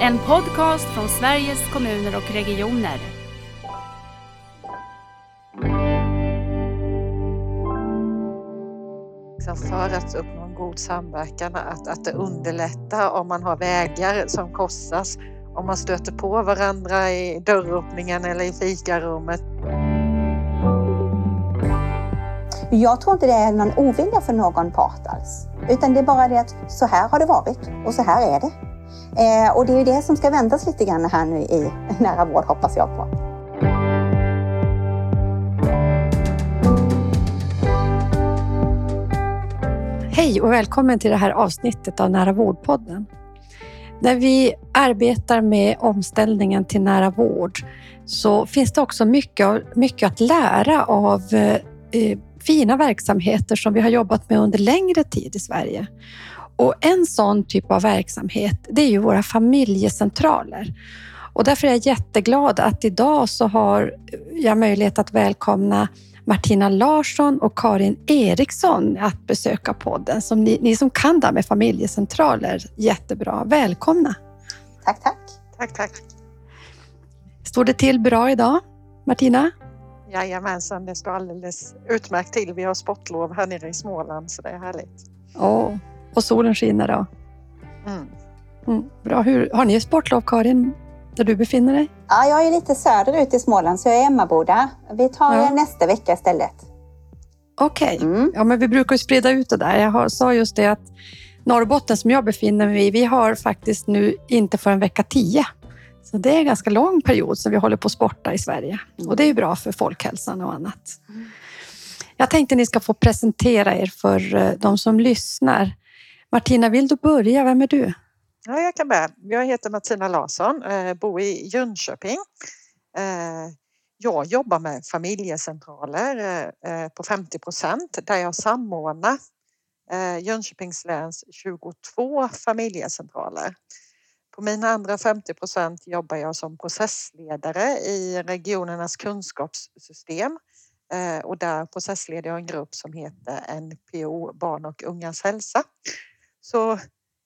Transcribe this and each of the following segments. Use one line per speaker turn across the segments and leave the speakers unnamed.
En podcast från Sveriges kommuner och regioner.
Liksom för att uppnå en god samverkan, att, att det underlättar om man har vägar som korsas, om man stöter på varandra i dörröppningen eller i fikarummet.
Jag tror inte det är någon ovilja för någon part alls. Utan det är bara det att så här har det varit och så här är det. Eh, och det är ju det som ska vändas lite grann här nu i nära vård hoppas jag på.
Hej och välkommen till det här avsnittet av Nära vårdpodden. När vi arbetar med omställningen till nära vård så finns det också mycket, mycket att lära av eh, eh, fina verksamheter som vi har jobbat med under längre tid i Sverige. Och en sån typ av verksamhet, det är ju våra familjecentraler. Och därför är jag jätteglad att idag så har jag möjlighet att välkomna Martina Larsson och Karin Eriksson att besöka podden. Som ni, ni som kan det här med familjecentraler, jättebra. Välkomna!
Tack, tack!
Tack, tack!
Står det till bra idag, Martina?
Jajamensan, det står alldeles utmärkt till. Vi har sportlov här nere i Småland så det är härligt.
Oh, och solen skiner då?
Mm.
Mm, bra. Hur, har ni sportlov Karin, där du befinner dig?
Ja, jag är lite söderut i Småland så jag är Emmaboda. Vi tar
Ja.
nästa vecka istället.
Okej,
Mm.
ja, men vi brukar ju sprida ut det där. Jag har, sa just det att Norrbotten som jag befinner mig i, vi har faktiskt nu inte förrän vecka 10. Så det är en ganska lång period som vi håller på att sporta i Sverige. Och det är ju bra för folkhälsan och annat. Jag tänkte ni ska få presentera er för eh, de som lyssnar. Martina, vill du börja? Vem är du?
Ja, jag kan börja. Jag heter Martina Larsson, eh, bor i Jönköping. Eh, jag jobbar med familjecentraler eh, på 50 procent där jag samordnar Jönköpings läns 22 familjecentraler. På mina andra 50 procent jobbar jag som processledare i regionernas kunskapssystem och där processleder jag en grupp som heter NPO Barn och ungas hälsa. Så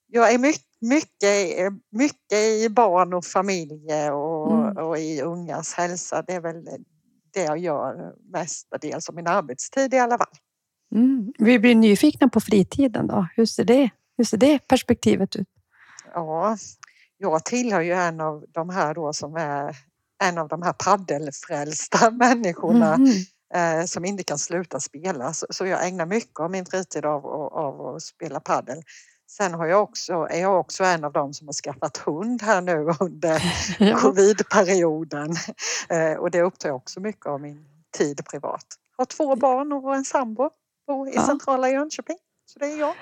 jag är mycket, mycket, mycket i barn och familj och,
Mm.
och i ungas hälsa. Det är väl det jag gör mestadels av min arbetstid i alla fall.
Mm. Vi blir nyfikna på fritiden. då. Hur ser det, hur ser det perspektivet ut?
Ja, jag tillhör ju en av de här då som är en av de här paddelfrälsta människorna
Mhm.
eh, som inte kan sluta spela. Så, så jag ägnar mycket av min fritid av, av, av att spela paddel. Sen har jag också, är jag också en av dem som har skaffat hund här nu under
Ja.
covidperioden. Eh, och det upptar också mycket av min tid privat. Har två barn och en sambo. Bor i
Ja.
centrala Jönköping. Så det är jag.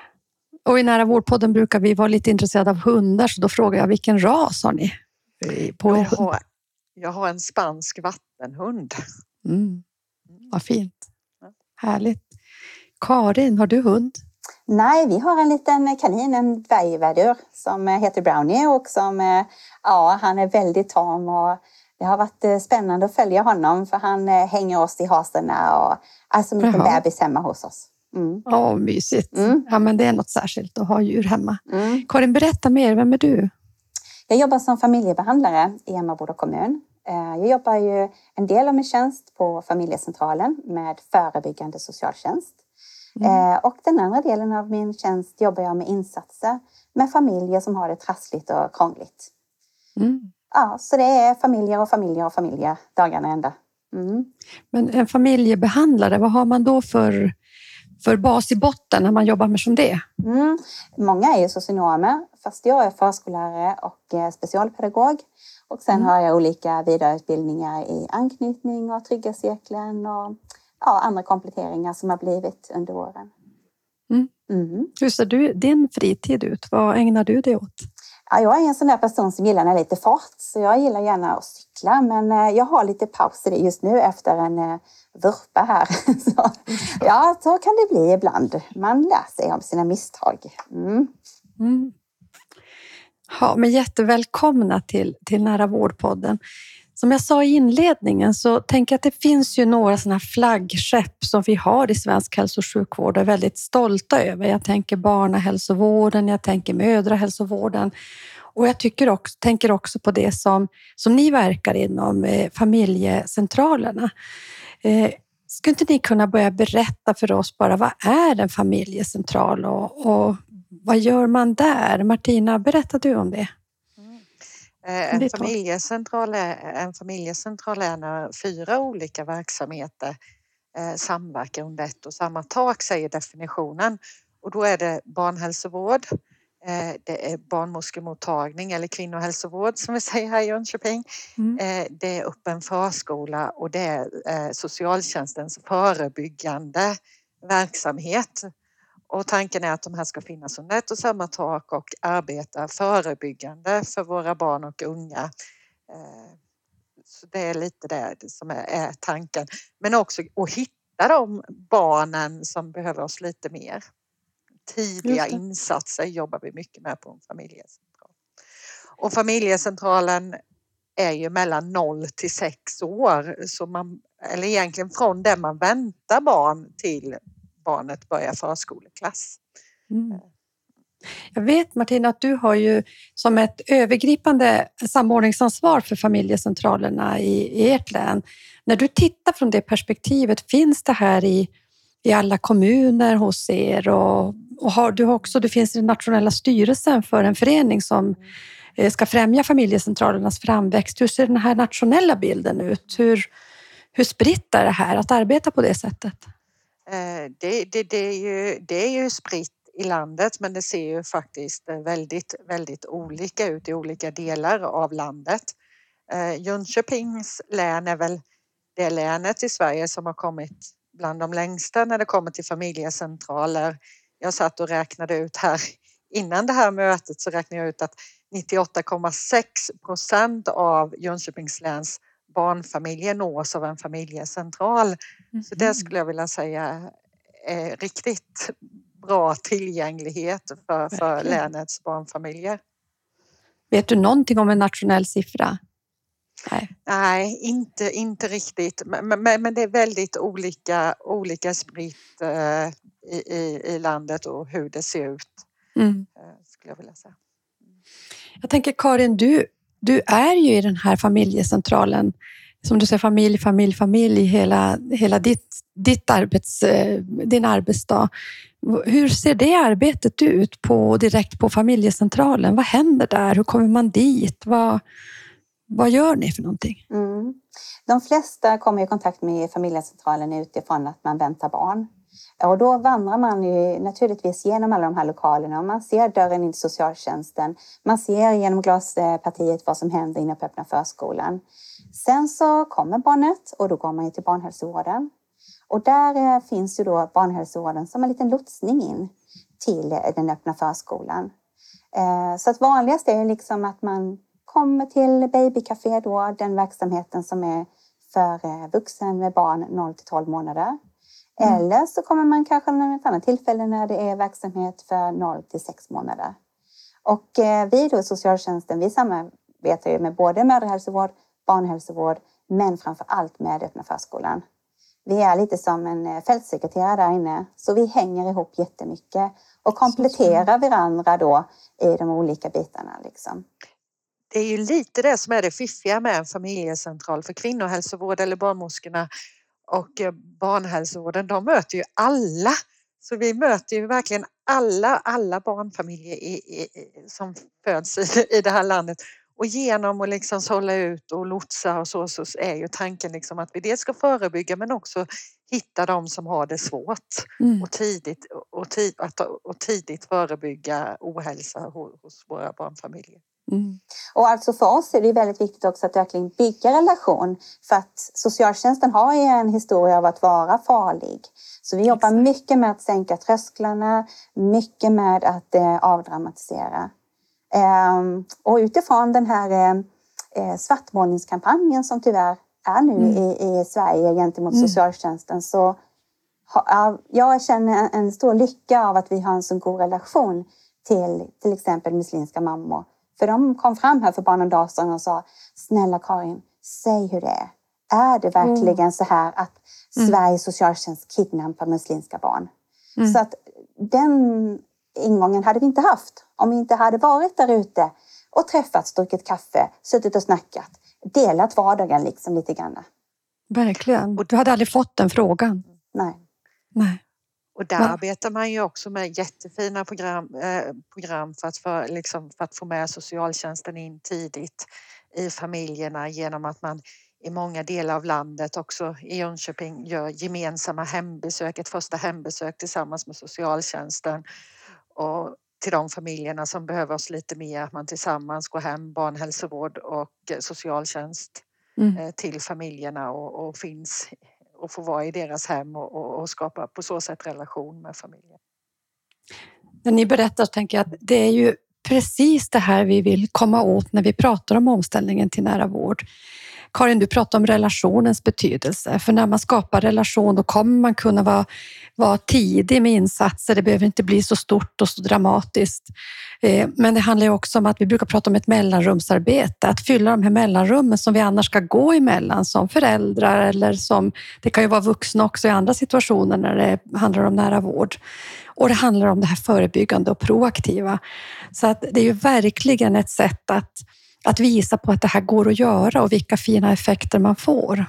Och i Nära vårdpodden brukar vi vara lite intresserade av hundar, så då frågar jag vilken ras har ni i- på
Jag har, jag har en spansk vattenhund.
Mm. Vad fint.
Ja.
Härligt. Karin, har du hund?
Nej, vi har en liten kanin, en dvärgvärdur som eh, heter Brownie och som, eh, ja, han är väldigt tam och det har varit eh, spännande att följa honom för han hänger oss i hasorna och är som en liten bebis hemma hos oss. Mm.
Åh, mysigt.
Mm.
Ja, men det är något särskilt att ha djur hemma.
Mm.
Karin, berätta mer. Vem är du?
Jag jobbar som familjebehandlare i Emmaboda kommun. Jag jobbar ju en del av min tjänst på familjecentralen med förebyggande socialtjänst. Eh, Och den andra delen av min tjänst jobbar jag med insatser med familjer som har det trassligt och krångligt.
Mm.
Ja, så det är familjer och familjer och familjer dagarna ända. Mm.
Men en familjebehandlare, vad har man då för, för bas i botten när man jobbar med som det?
Mm. Många är ju socionomer, fast jag är förskollärare och eh, specialpedagog. Och sen
Mm.
har jag olika vidareutbildningar i anknytning och trygghetscirkeln och ja, andra kompletteringar som har blivit under åren.
Mm.
Mm.
Hur ser du, din fritid ut? Vad ägnar du dig åt?
Ja, jag är en sån där person som gillar när det är lite fart, så jag gillar gärna att cykla. Men eh, jag har lite paus i det just nu efter en eh, vurpa här. så, ja, så kan det bli ibland. Man lär sig av sina misstag. Mm.
Mm. Ja, men jättevälkomna till, till Nära vårdpodden. Som jag sa i inledningen så tänker jag att det finns ju några sådana flaggskepp som vi har i svensk hälso och sjukvård och är väldigt stolta över. Jag tänker barnahälsovården, jag tänker mödrahälsovården Och jag tycker också, tänker också på det som, som ni verkar inom, eh, familjecentralerna. Eh, skulle inte ni kunna börja berätta för oss bara vad är en familjecentral och, och vad gör man där? Martina, berättar du om det?
Eh, en familjecentral, är, en familjecentral är när fyra olika verksamheter eh, samverkar under ett och samma tak, säger definitionen. Och då är det barnhälsovård, eh, det är barnmorskemottagning eller kvinnohälsovård som vi säger här i Jönköping. Mm. Det är öppen förskola och det är socialtjänstens förebyggande verksamhet. Och tanken är att de här ska finnas under ett och samma tak och arbeta förebyggande för våra barn och unga. Eh, så det är lite det som är tanken. Men också att hitta de barnen som behöver oss lite mer. Tidiga insatser jobbar vi mycket med på en familjecentral. Och familjecentralen är ju mellan 0 till 6 år, så man, eller egentligen från det man väntar barn till barnet börjar förskoleklass. Mm.
Jag vet Martina att du har ju som ett övergripande samordningsansvar för familjecentralerna i, i ert län. När du tittar från det perspektivet, finns det här i, i alla kommuner hos er? Och, och har du också, det finns den nationella styrelsen för en förening som mm. ska främja familjecentralernas framväxt. Hur ser den här nationella bilden ut? Hur, hur spritt är det här att arbeta på det sättet?
Eh, det, det, det, är ju, det är ju spritt i landet men det ser ju faktiskt eh, väldigt, väldigt olika ut i olika delar av landet. Eh, Jönköpings län är väl det länet i Sverige som har kommit bland de längsta när det kommer till familjecentraler. Jag satt och räknade ut här innan det här mötet så räknade jag ut att 98,6 procent av Jönköpings läns barnfamiljer nås av en familjecentral. Mm. Så det mhm. skulle jag vilja säga är riktigt bra tillgänglighet för, för länets barnfamiljer.
Vet du någonting om en nationell siffra?
Nej, Nej inte, inte riktigt. Men, men, men, det är väldigt olika, olika spritt eh, i, i, i, landet och hur det ser ut. Mm. Eh, skulle jag vilja säga.
Jag tänker Karin, du, du är ju i den här familjecentralen, som du säger, familj, familj, familj, hela, hela ditt, ditt arbets, eh, din arbetsdag. Hur ser det arbetet ut på, direkt på familjecentralen? Vad händer där? Hur kommer man dit? Vad, vad gör ni för någonting? Mm.
De flesta kommer i kontakt med familjecentralen utifrån att man väntar barn. Och då vandrar man ju naturligtvis genom alla de här lokalerna och man ser dörren in till socialtjänsten. Man ser genom glaspartiet vad som händer inne på öppna förskolan. Sen så kommer barnet och då går man ju till barnhälsovården. Och där eh, finns ju då barnhälsovården som en liten lotsning in till eh, den öppna förskolan. Eh, så att vanligast är liksom att man kommer till babycafé då, den verksamheten som är för vuxen med barn 0 till 12 månader. Mm. Eller så kommer man kanske vid ett annat tillfälle när det är verksamhet för 0 till 6 månader. Och eh, vi då socialtjänsten, vi samarbetar ju med både mödrahälsovård, barnhälsovård, men framför allt med öppna förskolan. Vi är lite som en eh, fältsekreterare där inne, så vi hänger ihop jättemycket och kompletterar varandra då i de olika bitarna. Liksom.
Det är ju lite det som är det fiffiga med en familjecentral för kvinnohälsovård eller barnmorskorna och eh, barnhälsovården, de möter ju alla. Så vi möter ju verkligen alla, alla barnfamiljer i, i, som föds i, i det här landet. Och genom att liksom sålla ut och lotsa och så, så är ju tanken liksom att vi dels ska förebygga men också hitta de som har det svårt mm. och, tidigt, och, tid, och tidigt förebygga ohälsa hos våra barnfamiljer.
Mm. Och alltså för oss är det väldigt viktigt också att verkligen bygga relation för att socialtjänsten har ju en historia av att vara farlig. Så vi jobbar Exakt. mycket med att sänka trösklarna, mycket med att eh, avdramatisera. Eh, och utifrån den här eh, eh, svartmålningskampanjen som tyvärr är nu mm. i, i Sverige gentemot mm. socialtjänsten så ha, jag känner en stor lycka av att vi har en så god relation till till exempel muslimska mammor för de kom fram här för bara någon dag sedan och sa Snälla Karin, säg hur det är. Är det verkligen mm. så här att mm. Sveriges socialtjänst kidnappar muslimska barn? Mm. Så att den ingången hade vi inte haft om vi inte hade varit där ute och träffats, druckit kaffe, suttit och snackat, delat vardagen liksom lite grann.
Verkligen. Du hade aldrig fått den frågan.
Nej.
Nej.
Och där
Va?
arbetar man ju också med jättefina program, eh, program för, att för, liksom, för att få med socialtjänsten in tidigt i familjerna genom att man i många delar av landet, också i Jönköping, gör gemensamma hembesök, ett första hembesök tillsammans med socialtjänsten och till de familjerna som behöver oss lite mer, att man tillsammans går hem, barnhälsovård och socialtjänst
Mm.
eh, till familjerna och, och finns och få vara i deras hem och, och, och skapa på så sätt relation med familjen.
När ni berättar så tänker jag att det är ju precis det här vi vill komma åt när vi pratar om omställningen till nära vård. Karin, du pratar om relationens betydelse, för när man skapar relation då kommer man kunna vara, vara tidig med insatser. Det behöver inte bli så stort och så dramatiskt. Eh, men det handlar ju också om att vi brukar prata om ett mellanrumsarbete, att fylla de här mellanrummen som vi annars ska gå emellan som föräldrar eller som, det kan ju vara vuxna också i andra situationer när det handlar om nära vård. Och det handlar om det här förebyggande och proaktiva. Så att det är ju verkligen ett sätt att, att visa på att det här går att göra och vilka fina effekter man får.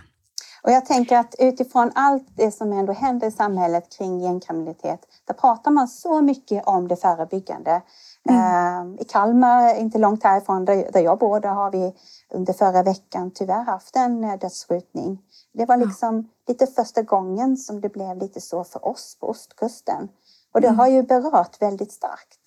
Och jag tänker att utifrån allt det som ändå händer i samhället kring gängkriminalitet, där pratar man så mycket om det förebyggande. Eh, I Kalmar, inte långt härifrån där, jag bor, där har vi under förra veckan tyvärr haft en eh, dödsskjutning. Det var liksom lite första gången som det blev lite så för oss på ostkusten. Och det har ju berört väldigt starkt.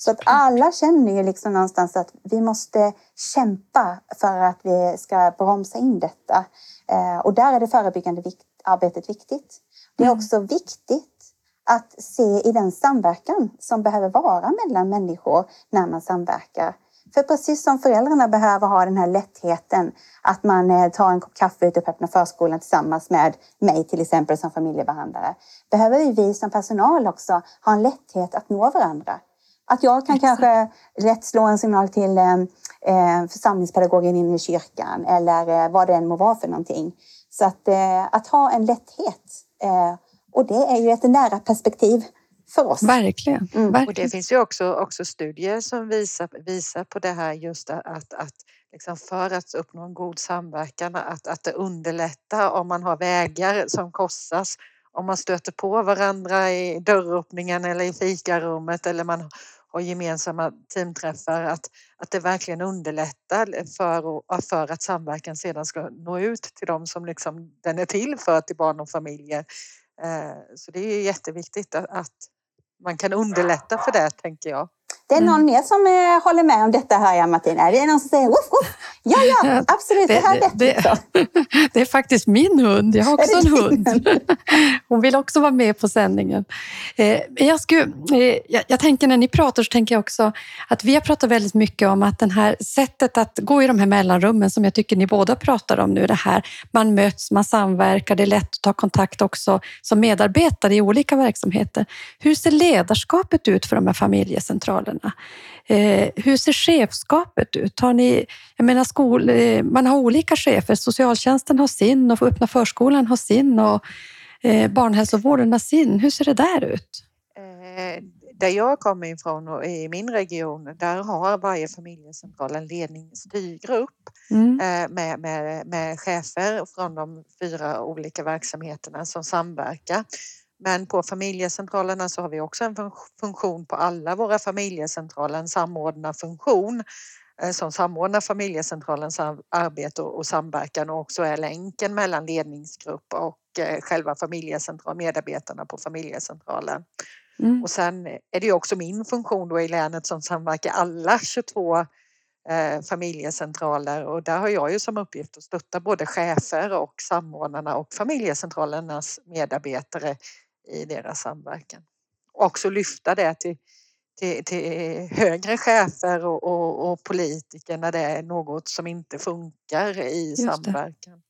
Så att alla känner ju liksom någonstans att vi måste kämpa för att vi ska bromsa in detta. Eh, och där är det förebyggande arbetet viktigt. Det är också viktigt att se i den samverkan som behöver vara mellan människor när man samverkar. För precis som föräldrarna behöver ha den här lättheten att man eh, tar en kopp kaffe ute på öppna förskolan tillsammans med mig till exempel som familjebehandlare. Behöver vi som personal också ha en lätthet att nå varandra. Att jag kan kanske rätt slå en signal till eh, eh, församlingspedagogen inne i kyrkan eller eh, vad det än må vara för någonting. Så att, eh, att ha en lätthet. Eh, och det är ju ett nära perspektiv för oss.
Verkligen.
Mm.
Och
verkligen.
det finns ju också, också studier som visar, visar på det här just att, att, att liksom för att uppnå en god samverkan, att, att det underlättar om man har vägar som korsas, om man stöter på varandra i dörröppningen eller i fikarummet eller man har gemensamma teamträffar, att, att det verkligen underlättar för, att- för att samverkan sedan ska nå ut till dem som liksom den är till för, till barn och familjer. Eh, så det är jätteviktigt att, att man kan underlätta för det, tänker jag.
Det är någon mer som eh, håller med om detta här, ja, Martina? Det är någon som säger woof, woof. Ja, ja, absolut. Det, här är
det, det,
liksom.
det är faktiskt min hund. Jag har också en
det
hund. Hon vill också vara med på sändningen. Eh, Jag, skulle, eh, jag, jag tänker när ni pratar så tänker jag också att vi har pratat väldigt mycket om att det här sättet att gå i de här mellanrummen som jag tycker ni båda pratar om nu, det här man möts, man samverkar, det är lätt att ta kontakt också som medarbetare i olika verksamheter. Hur ser ledarskapet ut för de här familjecentralerna? Eh, hur ser chefskapet ut? Har ni, jag menar skol, eh, man har olika chefer. Socialtjänsten har sin och öppna förskolan har sin och eh, barnhälsovården har sin. Hur ser det där ut?
Eh, Där jag kommer ifrån och i min region, där har varje familjecentral en ledningsstyrgrupp
Mm.
eh, med, med, med chefer från de fyra olika verksamheterna som samverkar. Men på familjecentralerna så har vi också en fun- funktion på alla våra familjecentraler, en samordnarfunktion eh, som samordnar familjecentralens ar- arbete och samverkan och också är länken mellan ledningsgrupp och eh, själva familjecentral, medarbetarna på familjecentralen.
Mm.
Och sen är det också min funktion då i länet som samverkar alla 22 eh, familjecentraler och där har jag ju som uppgift att stötta både chefer och samordnarna och familjecentralernas medarbetare i deras samverkan. Och också lyfta det till, till, till högre chefer och, och, och politiker när det är något som inte funkar i
det.
samverkan.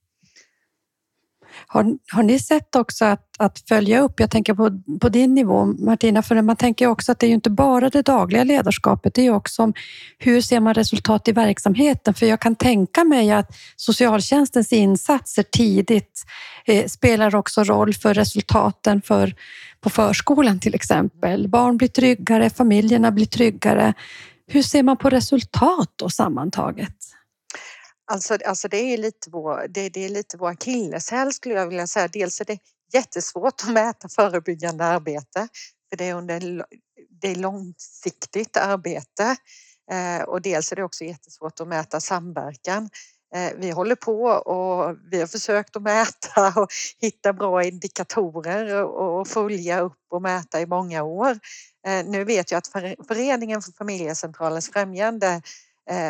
Har, har ni sett också att, att följa upp, jag tänker på, på din nivå Martina, för man tänker också att det är ju inte bara det dagliga ledarskapet, det är också om hur ser man resultat i verksamheten? För jag kan tänka mig att socialtjänstens insatser tidigt eh, spelar också roll för resultaten för, på förskolan till exempel. Barn blir tryggare, familjerna blir tryggare. Hur ser man på resultat då sammantaget?
Alltså, alltså det är lite vår, det, det är lite vår akilleshäl skulle jag vilja säga. Dels är det jättesvårt att mäta förebyggande arbete för det är under det är långsiktigt arbete eh, och dels är det också jättesvårt att mäta samverkan. Eh, vi håller på och vi har försökt att mäta och hitta bra indikatorer och följa upp och mäta i många år. Eh, nu vet jag att Föreningen för familjecentralens främjande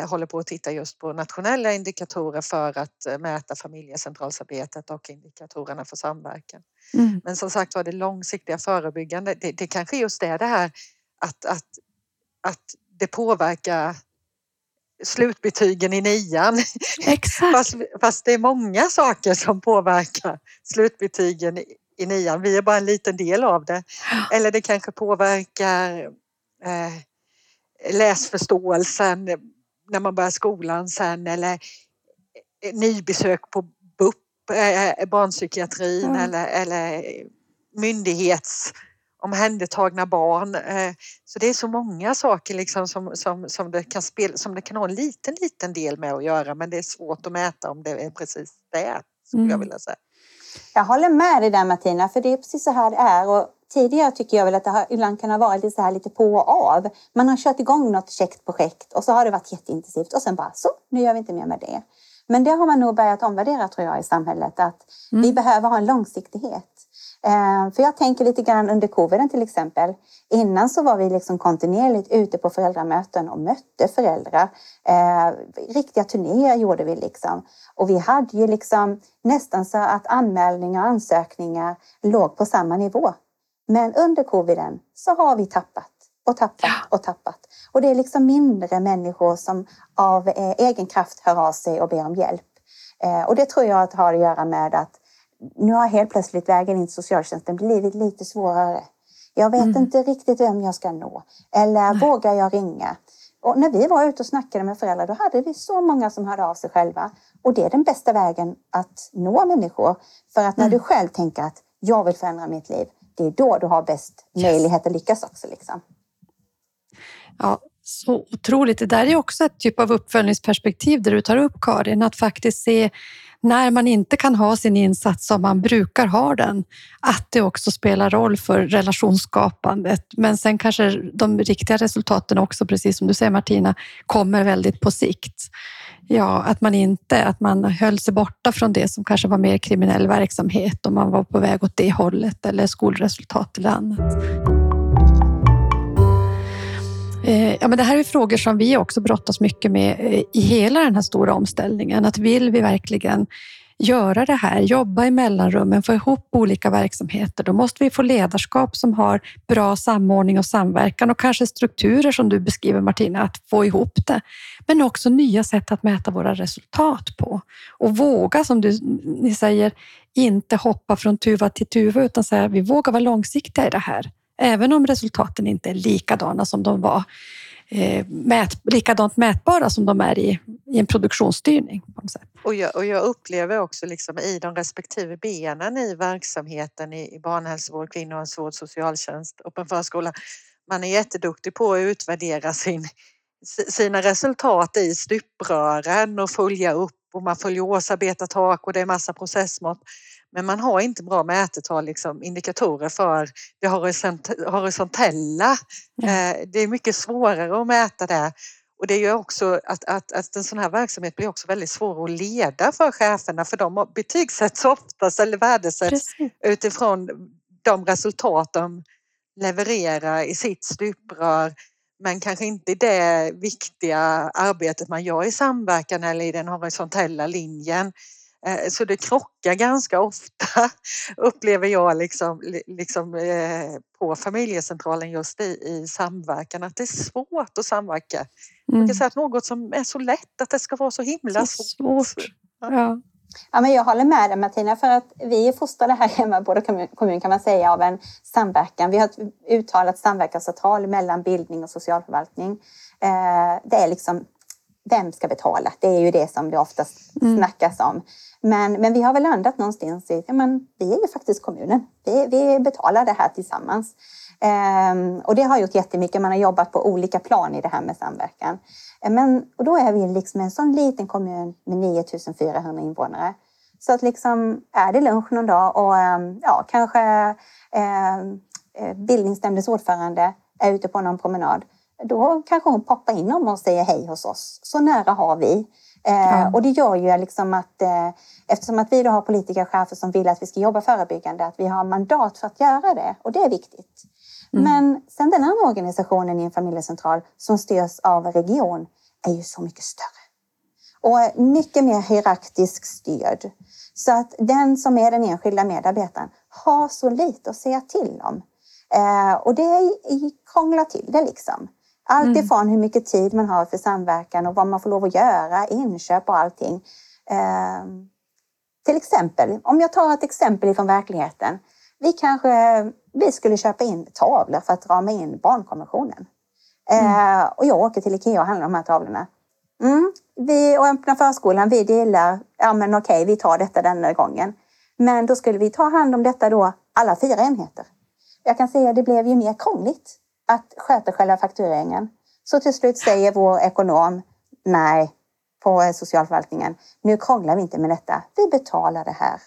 håller på att titta just på nationella indikatorer för att eh, mäta familjecentralsarbetet och indikatorerna för samverkan. Mm. Men som sagt var det långsiktiga förebyggande, det, det kanske just är det här att, att, att det påverkar slutbetygen i nian.
Exakt.
Fast, fast, det är många saker som påverkar slutbetygen i nian. Vi är bara en liten del av det. Eller det kanske påverkar eh, läsförståelsen när man börjar skolan sen eller eh, nybesök på BUP, eh, barnpsykiatrin mm. eller, eller myndighets omhändertagna barn. Eh, så det är så många saker liksom som, som, som, det kan spela, som det kan ha en liten, liten del med att göra men det är svårt att mäta om det är precis det, skulle mm. jag vilja säga.
Jag håller med dig där Martina, för det är precis så här det är. Och tidigare tycker jag väl att det har, ibland kan ha varit lite, så här, lite på och av. Man har kört igång något käckt projekt och så har det varit jätteintensivt och sen bara så, nu gör vi inte mer med det. Men det har man nog börjat omvärdera tror jag i samhället, att mm. vi behöver ha en långsiktighet. Eh, för jag tänker lite grann under coviden till exempel. Innan så var vi liksom kontinuerligt ute på föräldramöten och mötte föräldrar. Eh, riktiga turnéer gjorde vi liksom. Och vi hade ju liksom nästan så att anmälningar och ansökningar låg på samma nivå. Men under coviden så har vi tappat och tappat och tappat. Och det är liksom mindre människor som av eh, egen kraft hör av sig och ber om hjälp. Eh, och det tror jag att har att göra med att nu har helt plötsligt vägen in till socialtjänsten blivit lite svårare. Jag vet mm. inte riktigt vem jag ska nå. Eller Nej. vågar jag ringa? Och när vi var ute och snackade med föräldrar då hade vi så många som hörde av sig själva. Och det är den bästa vägen att nå människor. För att när mm. du själv tänker att jag vill förändra mitt liv, det är då du har bäst yes. möjlighet att lyckas också. Liksom.
Ja, så otroligt. Det där är också ett typ av uppföljningsperspektiv där du tar upp Karin, att faktiskt se när man inte kan ha sin insats som man brukar ha den, att det också spelar roll för relationsskapandet. Men sen kanske de riktiga resultaten också, precis som du säger Martina, kommer väldigt på sikt. Ja, att man inte, att man höll sig borta från det som kanske var mer kriminell verksamhet om man var på väg åt det hållet eller skolresultat eller annat. Eh, ja, men det här är frågor som vi också brottas mycket med eh, i hela den här stora omställningen. Att vill vi verkligen göra det här, jobba i mellanrummen, få ihop olika verksamheter, då måste vi få ledarskap som har bra samordning och samverkan och kanske strukturer som du beskriver Martina, att få ihop det. Men också nya sätt att mäta våra resultat på och våga, som du, ni säger, inte hoppa från tuva till tuva utan säga vi vågar vara långsiktiga i det här. Även om resultaten inte är likadana som de var, eh, mät, likadant mätbara som de är i, i en produktionsstyrning. På något sätt.
Och, jag, och jag upplever också liksom i de respektive benen i verksamheten i, i barnhälsovård, kvinnohälsovård, socialtjänst, öppen förskola. Man är jätteduktig på att utvärdera sin, sina resultat i stuprören och följa upp och man följer årsarbetartak och det är massa processmått. Men man har inte bra mätetal, liksom, indikatorer för det horisontella. Mm. Det är mycket svårare att mäta det. Och det gör också att, att, att en sån här verksamhet blir också väldigt svår att leda för cheferna för de betygsätts oftast eller värdesätts Precis. utifrån de resultat de levererar i sitt stuprör men kanske inte det viktiga arbetet man gör i samverkan eller i den horisontella linjen. Eh, så det krockar ganska ofta upplever jag liksom, liksom eh, på familjecentralen just i, i samverkan att det är svårt att samverka. Mm. Man kan säga att något som är så lätt att det ska vara så himla så svårt. svårt.
Ja. Ja, men jag håller med dig Martina, för att vi är fostrade här hemma i Båda kommun kan man säga av en samverkan. Vi har ett uttalat samverkansavtal mellan bildning och socialförvaltning. Eh, det är liksom vem ska betala? Det är ju det som det oftast mm. snackas om. Men, men vi har väl landat någonstans i, ja, men vi är ju faktiskt kommunen. Vi, vi betalar det här tillsammans. Ehm, och det har gjort jättemycket. Man har jobbat på olika plan i det här med samverkan. Ehm, men, och då är vi liksom en sån liten kommun med 9400 invånare. Så att liksom, är det lunch någon dag och ehm, ja, kanske eh, bildningsnämndens ordförande är ute på någon promenad, då kanske hon poppar in om och säger hej hos oss. Så nära har vi. Ja. Och det gör ju liksom att eh, eftersom att vi då har chefer som vill att vi ska jobba förebyggande, att vi har mandat för att göra det och det är viktigt. Mm. Men sen den andra organisationen i en familjecentral som styrs av region är ju så mycket större. Och mycket mer hierarkiskt styrd. Så att den som är den enskilda medarbetaren har så lite att säga till om. Eh, och det krånglar till det liksom. Allt mm. ifrån hur mycket tid man har för samverkan och vad man får lov att göra, inköp och allting. Eh, till exempel, om jag tar ett exempel från verkligheten. Vi kanske vi skulle köpa in tavlor för att rama in barnkonventionen. Mm. Eh, och jag åker till Ikea och handlar de här tavlorna. Mm. Vi och öppna förskolan, vi delar, ja men okej, vi tar detta denna gången. Men då skulle vi ta hand om detta då, alla fyra enheter. Jag kan säga att det blev ju mer krångligt att sköta själva faktureringen. Så till slut säger vår ekonom, nej, på socialförvaltningen, nu krånglar vi inte med detta, vi betalar det här.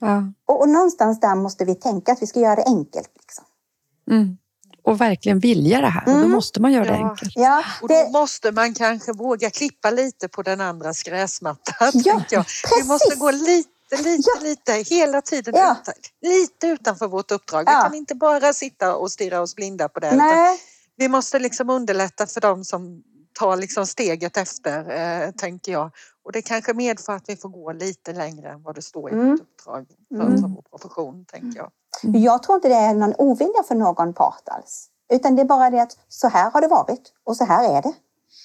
Ja. Och, och någonstans där måste vi tänka att vi ska göra det enkelt. Liksom.
Mm. Och verkligen vilja det här. Mm. Och då måste man göra ja. det enkelt.
Ja, det... Och då måste man kanske våga klippa lite på den andras gräsmatta. Ja, jag. Vi måste gå lite lite, ja. lite, hela tiden ja. utan, lite utanför vårt uppdrag. Ja. Vi kan inte bara sitta och stirra oss blinda på det. vi måste liksom underlätta för dem som tar liksom steget efter, eh, tänker jag. Och det kanske medför att vi får gå lite längre än vad det står i mm. vårt uppdrag för, mm. för vår profession, tänker jag.
Mm. Jag tror inte det är någon ovilja för någon part alls. Utan det är bara det att så här har det varit och så här är det.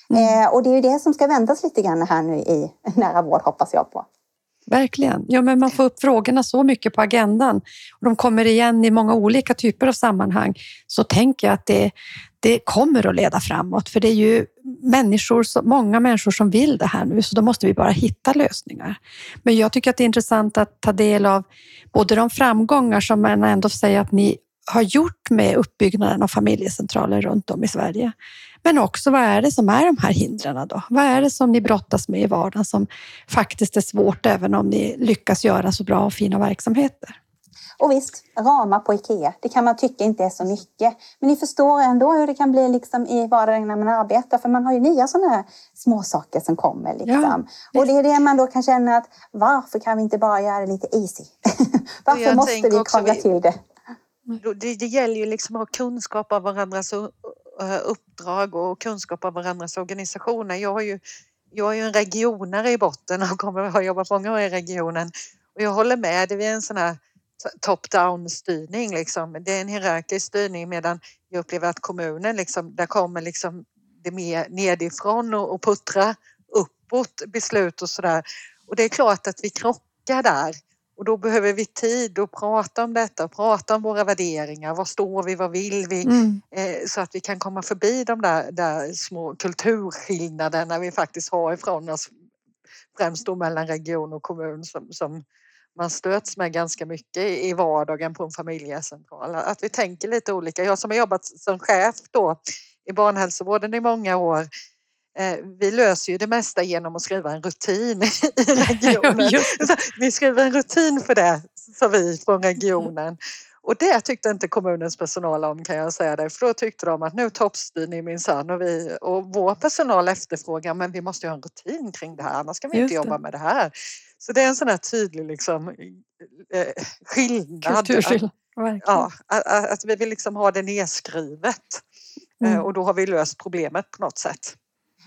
Mm. Eh, och det är ju det som ska vändas lite grann här nu i nära vård hoppas jag på.
Verkligen. Ja, men man får upp frågorna så mycket på agendan och de kommer igen i många olika typer av sammanhang. Så tänker jag att det, det kommer att leda framåt, för det är ju människor, många människor som vill det här nu, så då måste vi bara hitta lösningar. Men jag tycker att det är intressant att ta del av både de framgångar som man ändå säger att ni har gjort med uppbyggnaden av familjecentraler runt om i Sverige. Men också vad är det som är de här hindren då? Vad är det som ni brottas med i vardagen som faktiskt är svårt även om ni lyckas göra så bra och fina verksamheter?
Och visst, ramar på IKEA, det kan man tycka inte är så mycket. Men ni förstår ändå hur det kan bli liksom i vardagen när man arbetar, för man har ju nya sådana här små saker som kommer. Liksom. Ja, och det är det man då kan känna att varför kan vi inte bara göra det lite easy? varför måste vi krångla till det?
Det, det gäller ju liksom att ha kunskap av varandras uppdrag och kunskap av varandras organisationer. Jag, har ju, jag är ju en regionare i botten och kommer ha jobbat många år i regionen och jag håller med, det är en sån här top-down styrning liksom. Det är en hierarkisk styrning medan jag upplever att kommunen liksom, där kommer liksom det mer nedifrån och, och puttra uppåt beslut och sådär. Och det är klart att vi krockar där och då behöver vi tid att prata om detta, prata om våra värderingar. Var står vi? Vad vill vi? Mm. Eh, så att vi kan komma förbi de där, där små kulturskillnaderna vi faktiskt har ifrån oss. Främst då mellan region och kommun som, som man stöts med ganska mycket i vardagen på en familjecentral. Att vi tänker lite olika. Jag som har jobbat som chef då i barnhälsovården i många år vi löser ju det mesta genom att skriva en rutin i regionen. vi skriver en rutin för det, sa vi från regionen. Och det tyckte inte kommunens personal om kan jag säga det, för då tyckte de att nu toppstyr ni minsann och, vi, och vår personal efterfrågar men vi måste ha en rutin kring det här annars kan vi inte jobba med det här. Så det är en sån här tydlig liksom, eh, skillnad.
Kulturskillnad.
Ja, att, att vi vill liksom ha det nedskrivet eh, mm. och då har vi löst problemet på något sätt.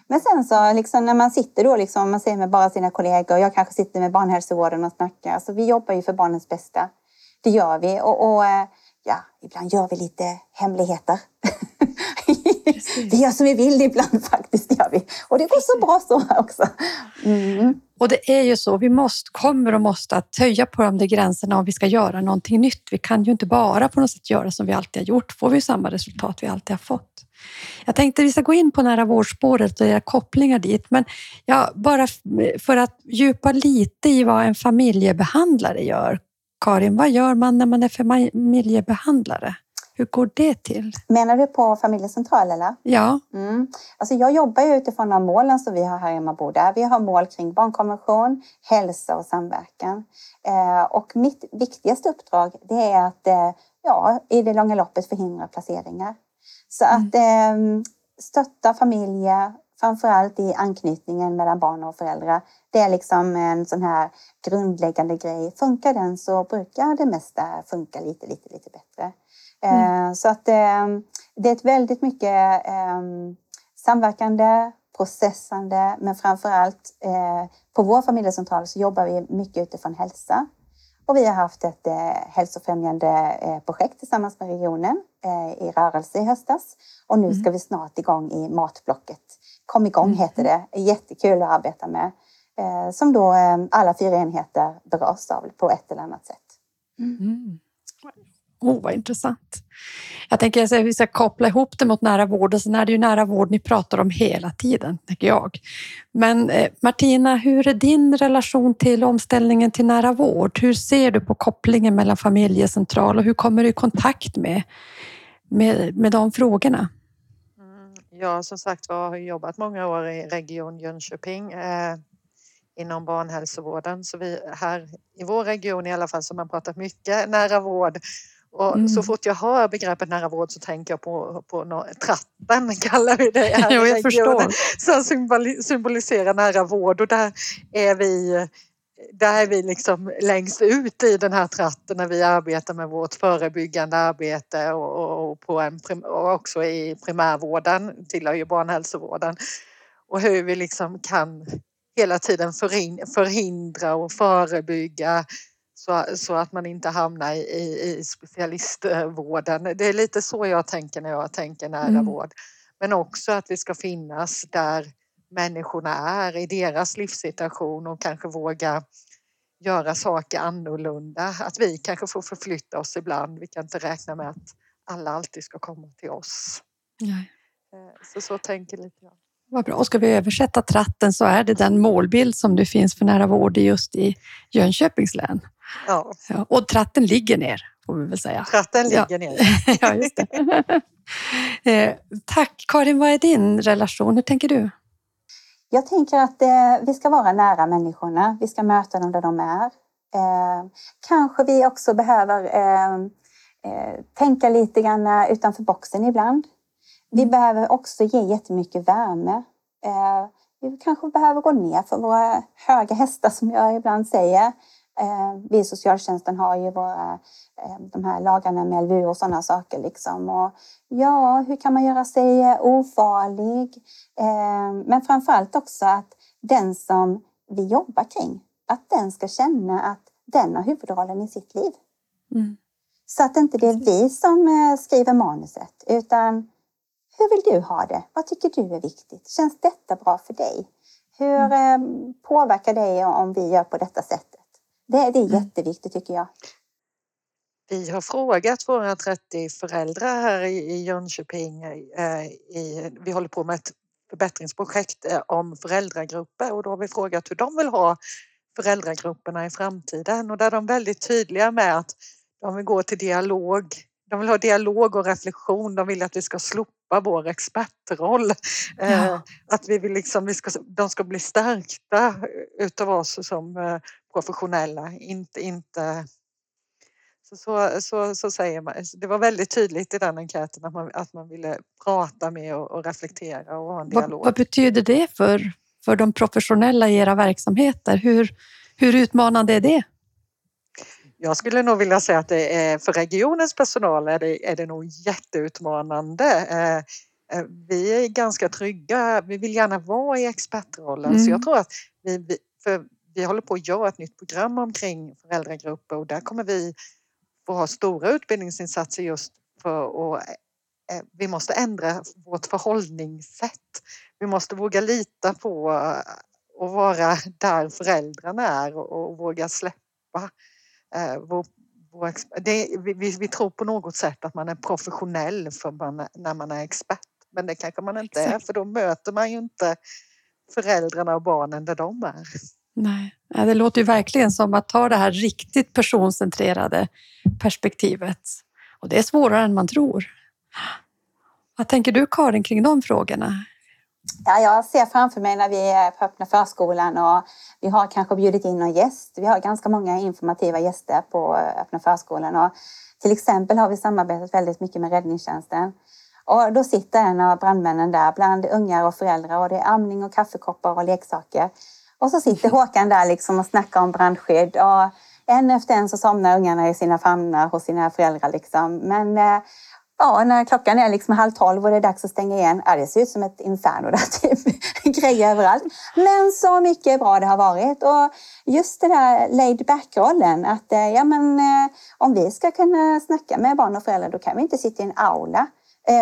Men sen så liksom, när man sitter då, liksom, man ser med bara sina kollegor, jag kanske sitter med barnhälsovården och snackar. Alltså, vi jobbar ju för barnens bästa. Det gör vi. Och, och eh, ja, ibland gör vi lite hemligheter. vi gör som vi vill ibland faktiskt. Gör vi. Och det går så bra så också.
Mm. Och det är ju så, vi måste, kommer och måste att höja på de där gränserna om vi ska göra någonting nytt. Vi kan ju inte bara på något sätt göra som vi alltid har gjort. får vi samma resultat vi alltid har fått. Jag tänkte vi ska gå in på nära vårdspåret och era kopplingar dit, men ja, bara för att djupa lite i vad en familjebehandlare gör. Karin, vad gör man när man är familjebehandlare? Hur går det till?
Menar du på familjecentral eller?
Ja.
Mm. Alltså jag jobbar utifrån de målen som vi har här i Emmaboda. Vi har mål kring barnkonvention, hälsa och samverkan. Eh, och mitt viktigaste uppdrag det är att eh, ja, i det långa loppet förhindra placeringar. Så att eh, stötta familjer, framförallt i anknytningen mellan barn och föräldrar. Det är liksom en sån här grundläggande grej. Funkar den så brukar det mesta funka lite, lite, lite bättre. Mm. Så att ehm, det är ett väldigt mycket ehm, samverkande, processande, men framför allt eh, på vår familjecentral så jobbar vi mycket utifrån hälsa. Och vi har haft ett eh, hälsofrämjande eh, projekt tillsammans med regionen i rörelse i höstas. Och nu mm. ska vi snart igång i Matblocket. Kom igång mm. heter det. Jättekul att arbeta med. Som då alla fyra enheter berörs av på ett eller annat sätt.
Mm. Oh, vad intressant. Jag tänker att vi ska koppla ihop det mot nära vård och sen är det ju nära vård ni pratar om hela tiden, tänker jag. Men eh, Martina, hur är din relation till omställningen till nära vård? Hur ser du på kopplingen mellan familjecentral och hur kommer du i kontakt med, med, med de frågorna?
Mm, jag som sagt har jobbat många år i Region Jönköping eh, inom barnhälsovården. Så vi här i vår region i alla fall så har man pratat mycket nära vård och mm. så fort jag hör begreppet nära vård så tänker jag på, på no, tratten, kallar vi det här
jag förstår.
som symboliserar nära vård och där är vi där är vi liksom längst ut i den här tratten när vi arbetar med vårt förebyggande arbete och, och, på en, och också i primärvården, tillhör ju barnhälsovården. Och hur vi liksom kan hela tiden förhindra och förebygga så, så att man inte hamnar i, i specialistvården. Det är lite så jag tänker när jag tänker nära mm. vård. Men också att vi ska finnas där människorna är i deras livssituation och kanske våga göra saker annorlunda. Att vi kanske får förflytta oss ibland. Vi kan inte räkna med att alla alltid ska komma till oss. Nej. Eh, så så tänker lite jag.
Vad bra. Och ska vi översätta tratten så är det den målbild som nu finns för nära vård just i Jönköpings län. Ja. ja. Och tratten ligger ner, får vi väl säga.
Tratten ligger ja. ner.
ja, just det. eh, tack. Karin, vad är din relation? Hur tänker du?
Jag tänker att eh, vi ska vara nära människorna. Vi ska möta dem där de är. Eh, kanske vi också behöver eh, eh, tänka lite grann utanför boxen ibland. Vi mm. behöver också ge jättemycket värme. Eh, vi kanske behöver gå ner för våra höga hästar som jag ibland säger. Eh, vi i socialtjänsten har ju våra, eh, de här lagarna med LVU och sådana saker. Liksom. Och ja, hur kan man göra sig ofarlig? Eh, men framför allt också att den som vi jobbar kring, att den ska känna att den har huvudrollen i sitt liv. Mm. Så att inte det är vi som skriver manuset, utan hur vill du ha det? Vad tycker du är viktigt? Känns detta bra för dig? Hur mm. påverkar det om vi gör på detta sättet? Det, det är mm. jätteviktigt tycker jag.
Vi har frågat våra 30 föräldrar här i Jönköping. Eh, I, vi håller på med ett förbättringsprojekt eh, om föräldragrupper och då har vi frågat hur de vill ha föräldragrupperna i framtiden och där är de väldigt tydliga med att de vill gå till dialog. De vill ha dialog och reflektion. De vill att vi ska slopa vår expertroll. Ja. Eh, att vi vill liksom, vi ska, de ska bli stärkta utav oss som professionella, inte, inte så, så, så, så, säger man. Det var väldigt tydligt i den enkäten att man, att man ville prata med och, och reflektera och ha en dialog.
Vad, vad, betyder det för, för de professionella i era verksamheter? Hur, hur utmanande är det?
Jag skulle nog vilja säga att det är, för regionens personal är det, är det nog jätteutmanande. Eh, eh, vi är ganska trygga. Vi vill gärna vara i expertrollen mm. så jag tror att vi, för vi håller på att göra ett nytt program omkring föräldragrupper och där kommer vi få ha stora utbildningsinsatser just för att eh, vi måste ändra vårt förhållningssätt. Vi måste våga lita på och vara där föräldrarna är och, våga släppa. Eh, vår, vår, det, vi, vi, tror på något sätt att man är professionell för man, när man är expert. Men det kanske man inte är för då möter man ju inte föräldrarna och barnen där de är.
Nej, det låter ju verkligen som att ta det här riktigt personcentrerade perspektivet Och det är svårare än man tror. Vad tänker du Karin kring de frågorna?
Ja, jag ser framför mig när vi är på öppna förskolan och vi har kanske bjudit in någon gäst. Vi har ganska många informativa gäster på öppna förskolan och till exempel har vi samarbetat väldigt mycket med räddningstjänsten. Och då sitter en av brandmännen där bland ungar och föräldrar och det är amning och kaffekoppar och leksaker. Och så sitter Håkan där liksom och snackar om brandskydd och en efter en så somnar ungarna i sina famnar hos sina föräldrar. Liksom. Men eh, ja, när klockan är liksom halv tolv och det är dags att stänga igen, ja, det ser ut som ett inferno där, typ. grejer överallt. Men så mycket bra det har varit. Och just den där laid back-rollen, att eh, ja, men, eh, om vi ska kunna snacka med barn och föräldrar, då kan vi inte sitta i en aula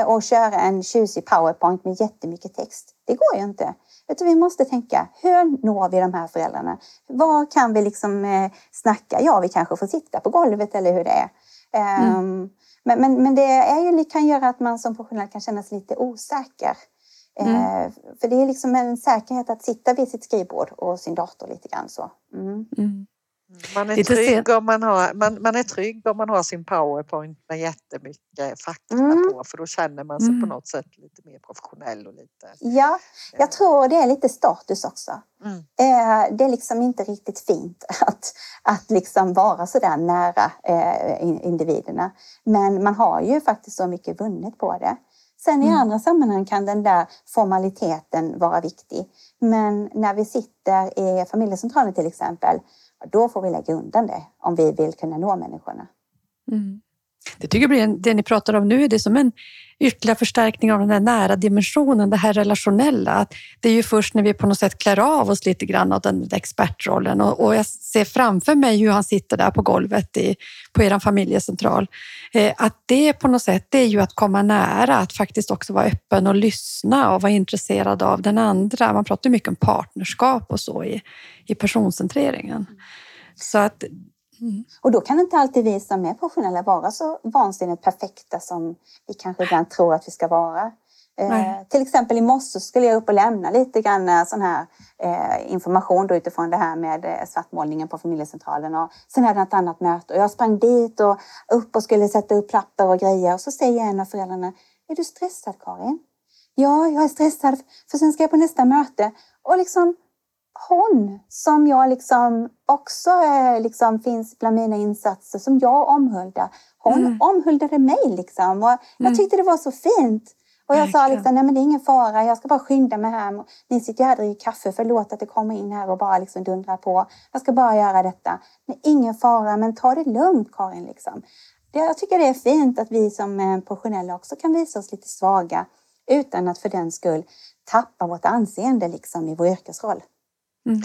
och köra en tjusig powerpoint med jättemycket text. Det går ju inte. Utan vi måste tänka, hur når vi de här föräldrarna? Vad kan vi liksom eh, snacka? Ja, vi kanske får sitta på golvet eller hur det är. Mm. Um, men, men, men det är ju, kan göra att man som professionell kan känna sig lite osäker. Mm. Uh, för det är liksom en säkerhet att sitta vid sitt skrivbord och sin dator lite grann så. Mm.
Man är, trygg om man, har, man, man är trygg om man har sin powerpoint med jättemycket fakta mm. på för då känner man sig mm. på något sätt lite mer professionell. Och lite,
ja, jag tror det är lite status också. Mm. Eh, det är liksom inte riktigt fint att, att liksom vara så där nära eh, individerna. Men man har ju faktiskt så mycket vunnet på det. Sen i mm. andra sammanhang kan den där formaliteten vara viktig. Men när vi sitter i familjecentralen till exempel då får vi lägga undan det om vi vill kunna nå människorna.
Mm. Det tycker jag blir en, det ni pratar om nu, det är som en ytterligare förstärkning av den där nära dimensionen, det här relationella. Att det är ju först när vi på något sätt klär av oss lite grann av den expertrollen och, och jag ser framför mig hur han sitter där på golvet i, på er familjecentral. Eh, att det på något sätt, det är ju att komma nära, att faktiskt också vara öppen och lyssna och vara intresserad av den andra. Man pratar mycket om partnerskap och så i, i personcentreringen. Så att
Mm. Och då kan inte alltid vi som är professionella vara så vansinnigt perfekta som vi kanske ibland tror att vi ska vara. Eh, till exempel i morse skulle jag upp och lämna lite grann eh, sån här eh, information då utifrån det här med eh, svartmålningen på familjecentralen. Och sen hade jag ett annat möte och jag sprang dit och upp och skulle sätta upp lappar och grejer och så säger en av föräldrarna, är du stressad Karin? Ja, jag är stressad för sen ska jag på nästa möte. Och liksom hon som jag liksom också eh, liksom finns bland mina insatser, som jag omhuldar. Hon mm. omhuldade mig liksom och jag mm. tyckte det var så fint. Och jag sa liksom, nej men det är ingen fara, jag ska bara skynda mig hem. Ni sitter ju här och dricker kaffe, förlåt att det kommer in här och bara liksom dundrar på. Jag ska bara göra detta. Nej, ingen fara, men ta det lugnt Karin. Liksom. Jag tycker det är fint att vi som eh, professionella också kan visa oss lite svaga utan att för den skull tappa vårt anseende liksom i vår yrkesroll.
Mm.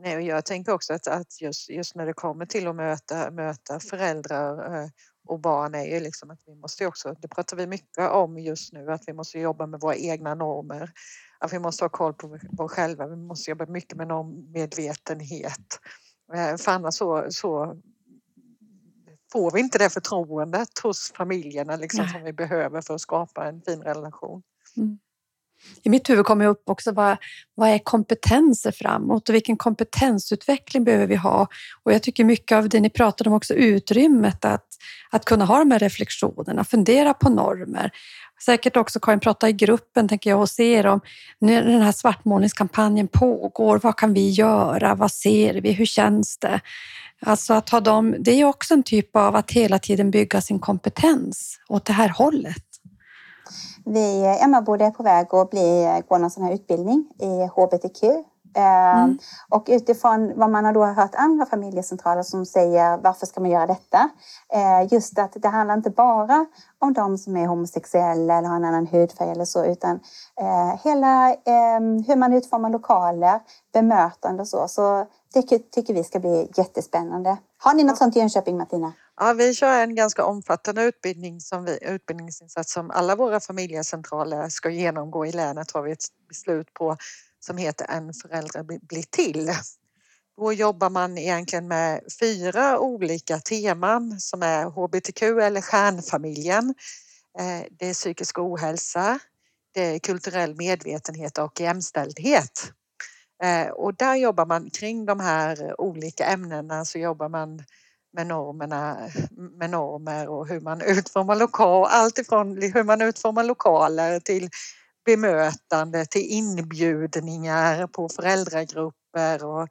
Nej, och jag tänker också att, att just, just när det kommer till att möta, möta föräldrar eh, och barn är ju liksom att vi måste också, det pratar vi mycket om just nu, att vi måste jobba med våra egna normer. Att vi måste ha koll på oss själva, vi måste jobba mycket med normmedvetenhet. Eh, för annars så, så får vi inte det förtroendet hos familjerna liksom, som vi behöver för att skapa en fin relation. Mm
i mitt huvud kommer upp också vad, vad är kompetenser framåt och vilken kompetensutveckling behöver vi ha? Och jag tycker mycket av det ni pratade om också utrymmet att, att kunna ha de här reflektionerna, fundera på normer. Säkert också Karin prata i gruppen tänker jag och se om när den här svartmålningskampanjen pågår. Vad kan vi göra? Vad ser vi? Hur känns det? Alltså att ha dem, det är också en typ av att hela tiden bygga sin kompetens åt det här hållet.
Vi, Emmaboda är på väg att bli, gå någon sån här utbildning i HBTQ. Ehm, mm. Och utifrån vad man har då hört andra familjecentraler som säger varför ska man göra detta? Eh, just att det handlar inte bara om de som är homosexuella eller har en annan hudfärg eller så utan eh, hela ehm, hur man utformar lokaler, bemötande och så. Så det tycker vi ska bli jättespännande. Har ni något sånt i Jönköping Martina?
Ja, vi kör en ganska omfattande utbildning som vi, utbildningsinsats som alla våra familjecentraler ska genomgå i länet har vi ett beslut på som heter En förälder blir till. Då jobbar man egentligen med fyra olika teman som är hbtq eller stjärnfamiljen. Eh, det är psykisk ohälsa, det är kulturell medvetenhet och jämställdhet. Eh, och där jobbar man kring de här olika ämnena så jobbar man med normerna, med normer och hur man utformar lokal, allt ifrån hur man utformar lokaler till bemötande till inbjudningar på föräldragrupper och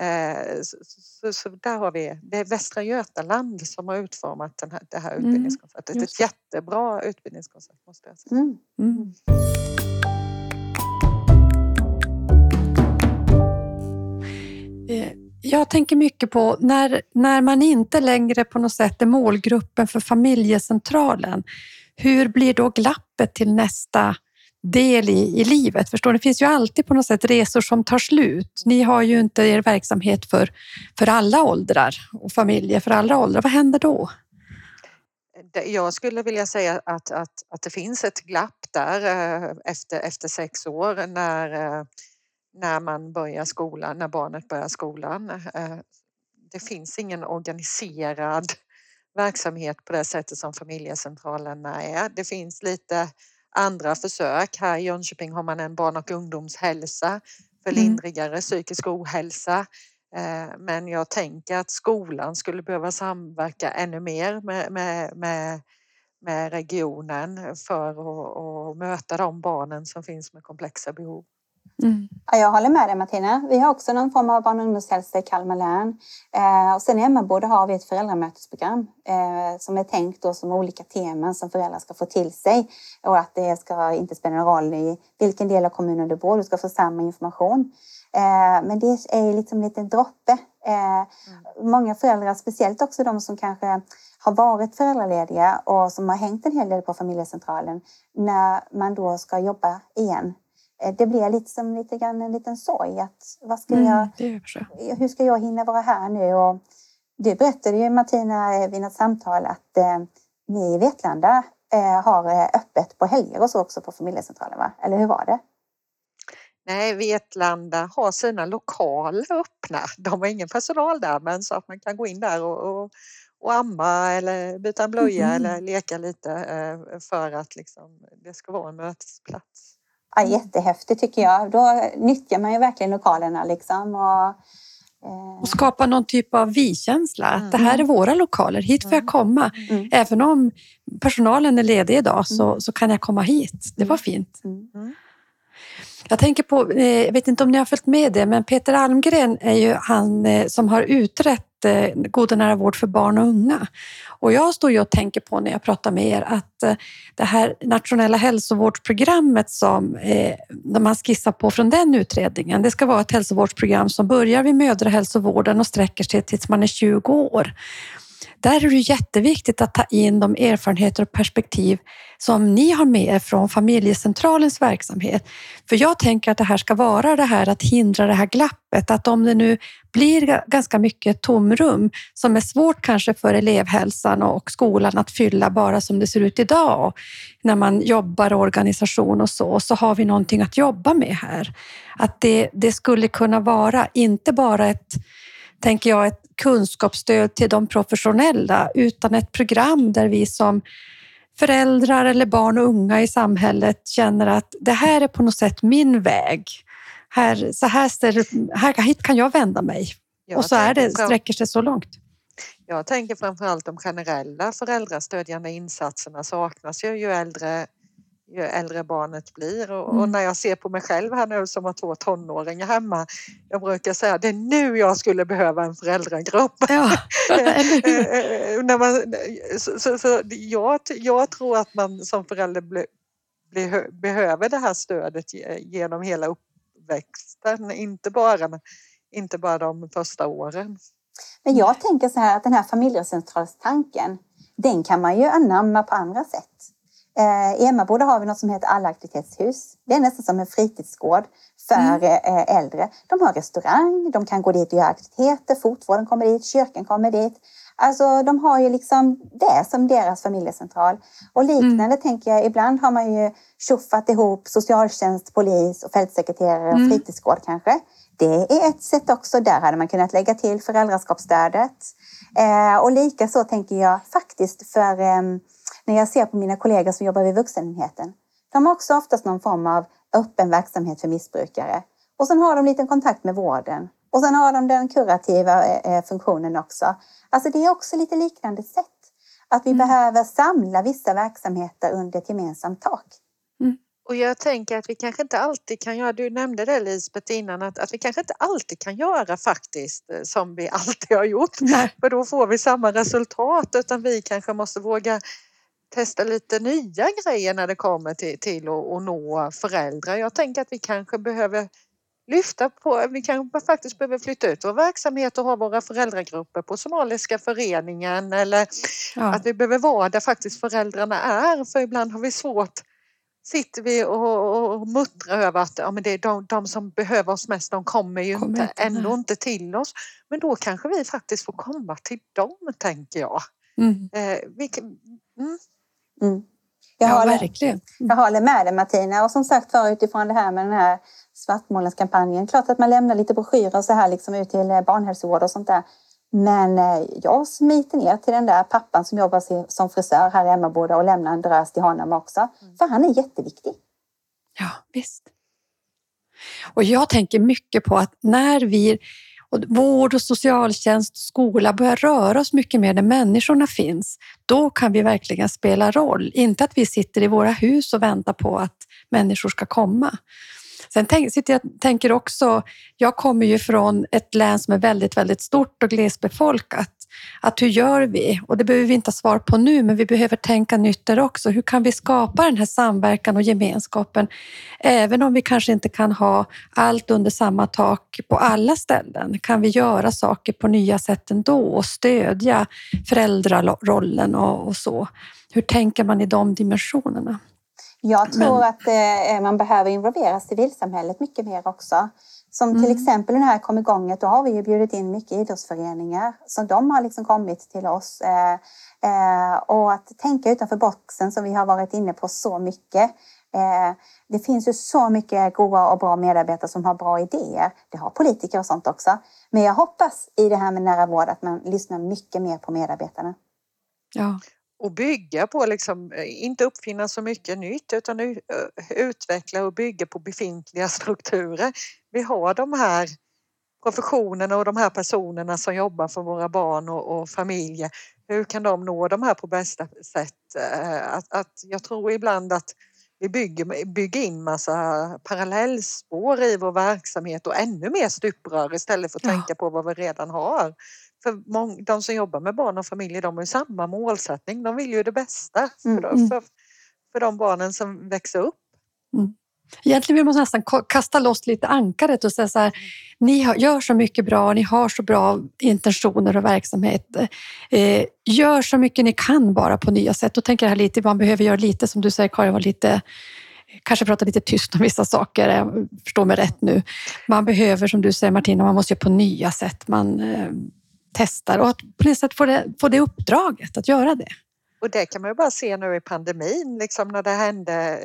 Eh, så, så, så, där har vi, det är Västra Götaland som har utformat den här, det här mm, utbildningskonceptet. Mm, ett jättebra utbildningskoncept måste jag säga. Mm. Mm.
Tänker mycket på när, när man inte längre på något sätt är målgruppen för familjecentralen. Hur blir då glappet till nästa del i, i livet. Förstår Det finns ju alltid på något sätt resor som tar slut. Ni har ju inte er verksamhet för, för alla åldrar och familjer för alla åldrar. Vad händer då?
Jag skulle vilja säga att, att, att det finns ett glapp där eh, efter, efter sex år när, eh, när man börjar skolan, när barnet börjar skolan. Eh, det finns ingen organiserad verksamhet på det sättet som familjecentralerna är. Det finns lite andra försök. Här i Jönköping har man en barn och ungdomshälsa för mm. lindrigare psykisk ohälsa. Eh, men jag tänker att skolan skulle behöva samverka ännu mer med, med, med, med regionen för att, att möta de barnen som finns med komplexa behov.
Mm. Ja, jag håller med dig Martina. Vi har också någon form av barn och ungdomshälsa i Kalmar län. Eh, och sen i Emmaboda har vi ett föräldramötesprogram eh, som är tänkt då som olika teman som föräldrar ska få till sig. Och att det ska inte spela någon roll i vilken del av kommunen du bor, du ska få samma information. Eh, men det är liksom en liten droppe. Eh, mm. Många föräldrar, speciellt också de som kanske har varit föräldralediga och som har hängt en hel del på familjecentralen, när man då ska jobba igen det blir lite som lite grann en liten sorg. Att vad ska mm, jag, hur ska jag hinna vara här nu? Och du berättade ju Martina vid något samtal att eh, ni i Vetlanda eh, har eh, öppet på helger och så också på familjecentralen, va? eller hur var det?
Nej, Vetlanda har sina lokaler öppna. De har ingen personal där men så att man kan gå in där och, och, och amma eller byta en blöja mm. eller leka lite eh, för att liksom, det ska vara en mötesplats.
Ja, jättehäftigt tycker jag. Då nyttjar man ju verkligen lokalerna liksom. Och,
eh... och skapa någon typ av vi-känsla. Mm. Det här är våra lokaler, hit får jag mm. komma. Mm. Även om personalen är ledig idag så, mm. så kan jag komma hit. Det var fint. Mm. Jag tänker på, eh, jag vet inte om ni har följt med det, men Peter Almgren är ju han eh, som har utrett eh, god och nära vård för barn och unga. Och jag står ju och tänker på när jag pratar med er att det här nationella hälsovårdsprogrammet som man skissar på från den utredningen, det ska vara ett hälsovårdsprogram som börjar vid mödrahälsovården och sträcker sig tills man är 20 år. Där är det jätteviktigt att ta in de erfarenheter och perspektiv som ni har med er från familjecentralens verksamhet. För jag tänker att det här ska vara det här att hindra det här glappet, att om det nu blir ganska mycket tomrum som är svårt kanske för elevhälsan och skolan att fylla bara som det ser ut idag när man jobbar i organisation och så, så har vi någonting att jobba med här. Att det, det skulle kunna vara inte bara ett tänker jag, ett kunskapsstöd till de professionella utan ett program där vi som föräldrar eller barn och unga i samhället känner att det här är på något sätt min väg. Här, så här, här hit kan jag vända mig. Jag och så är det, sträcker sig så långt.
Jag tänker framförallt de generella föräldrastödjande insatserna saknas ju ju äldre ju äldre barnet blir och, mm. och, när jag ser på mig själv här nu som har två tonåringar hemma. Jag brukar säga det är nu jag skulle behöva en föräldragrupp. Ja, eh, när man, så, så, så, jag, jag tror att man som förälder bli, bli, behöver det här stödet genom hela uppväxten, inte bara, inte bara de första åren.
Men jag tänker så här att den här familjecentralstanken, den kan man ju anamma på andra sätt. Eh, I Emmaboda har vi något som heter Alla aktivitetshus. Det är nästan som en fritidsgård för mm. Eh, äldre. De har restaurang, de kan gå dit och göra aktiviteter, fotvården kommer dit, kyrkan kommer dit. Alltså de har ju liksom det som deras familjecentral. Och liknande mm. tänker jag, ibland har man ju tjoffat ihop socialtjänst, polis och fältsekreterare och mm. fritidsgård kanske. Det är ett sätt också. Där hade man kunnat lägga till föräldraskapsstödet. Eh, och lika så tänker jag faktiskt för eh, när jag ser på mina kollegor som jobbar vid vuxenenheten. De har också oftast någon form av öppen verksamhet för missbrukare. Och sen har de lite kontakt med vården Och sen har de den kurativa eh, funktionen också. Alltså det är också lite liknande sätt. Att vi mm. behöver samla vissa verksamheter under ett gemensamt tak.
Mm. Och jag tänker att vi kanske inte alltid kan göra, du nämnde det Lisbeth innan, att, att vi kanske inte alltid kan göra faktiskt eh, som vi alltid har gjort. Nej. För då får vi samma resultat utan vi kanske måste våga testa lite nya grejer när det kommer till, till att, att nå föräldrar. Jag tänker att vi kanske behöver lyfta på, vi kanske faktiskt behöver flytta ut vår verksamhet och ha våra föräldragrupper på Somaliska föreningen eller ja. att vi behöver vara där faktiskt föräldrarna är för ibland har vi svårt sitter vi och, och muttrar över att ja, men det är de, de som behöver oss mest, de kommer ju kommer inte, ändå inte till oss. Men då kanske vi faktiskt får komma till dem, tänker jag. Mm. Eh, vi,
mm. Mm. Jag, ja, håller, verkligen. jag håller med dig Martina och som sagt var utifrån det här med den här svartmålningskampanjen. Klart att man lämnar lite broschyrer så här liksom ut till barnhälsovård och sånt där. Men eh, jag smiter ner till den där pappan som jobbar som frisör här i Emmaboda och lämnar en drös till honom också. Mm. För han är jätteviktig.
Ja, visst. Och jag tänker mycket på att när vi och vård och socialtjänst, skola börjar röra oss mycket mer där människorna finns, då kan vi verkligen spela roll. Inte att vi sitter i våra hus och väntar på att människor ska komma. Sen tänk, sitter jag tänker också, jag kommer ju från ett län som är väldigt, väldigt stort och glesbefolkat. Att hur gör vi? Och det behöver vi inte ha svar på nu, men vi behöver tänka nytt där också. Hur kan vi skapa den här samverkan och gemenskapen? Även om vi kanske inte kan ha allt under samma tak på alla ställen, kan vi göra saker på nya sätt ändå och stödja föräldrarollen och, och så? Hur tänker man i de dimensionerna?
Jag tror Men... att eh, man behöver involvera civilsamhället mycket mer också. Som till mm. exempel när det här kom igång, då har vi ju bjudit in mycket idrottsföreningar. Så de har liksom kommit till oss. Eh, eh, och att tänka utanför boxen som vi har varit inne på så mycket. Eh, det finns ju så mycket goda och bra medarbetare som har bra idéer. Det har politiker och sånt också. Men jag hoppas i det här med nära vård att man lyssnar mycket mer på medarbetarna.
Ja, och bygga på, liksom, eh, inte uppfinna så mycket nytt utan utveckla och bygga på befintliga strukturer. Vi har de här professionerna och de här personerna som jobbar för våra barn och, och familjer. Hur kan de nå de här på bästa sätt? Eh, att, att jag tror ibland att vi bygger, bygger in massa parallellspår i vår verksamhet och ännu mer stuprör istället för att ja. tänka på vad vi redan har. För många, de som jobbar med barn och familjer de har samma målsättning. De vill ju det bästa för, mm. mm. för, för de barnen som växer upp.
Mm. Egentligen vill man nästan kasta loss lite ankaret och säga så här, ni gör så mycket bra, ni har så bra intentioner och verksamhet. Eh, gör så mycket ni kan bara på nya sätt. Då tänker jag lite, man behöver göra lite som du säger Karin, var lite kanske prata lite tyst om vissa saker, förstå mig rätt nu. Man behöver, som du säger Martina, man måste göra på nya sätt. Man eh, testar och att på något sätt få det, få det uppdraget att göra det.
Och det kan man ju bara se nu i pandemin, liksom när det hände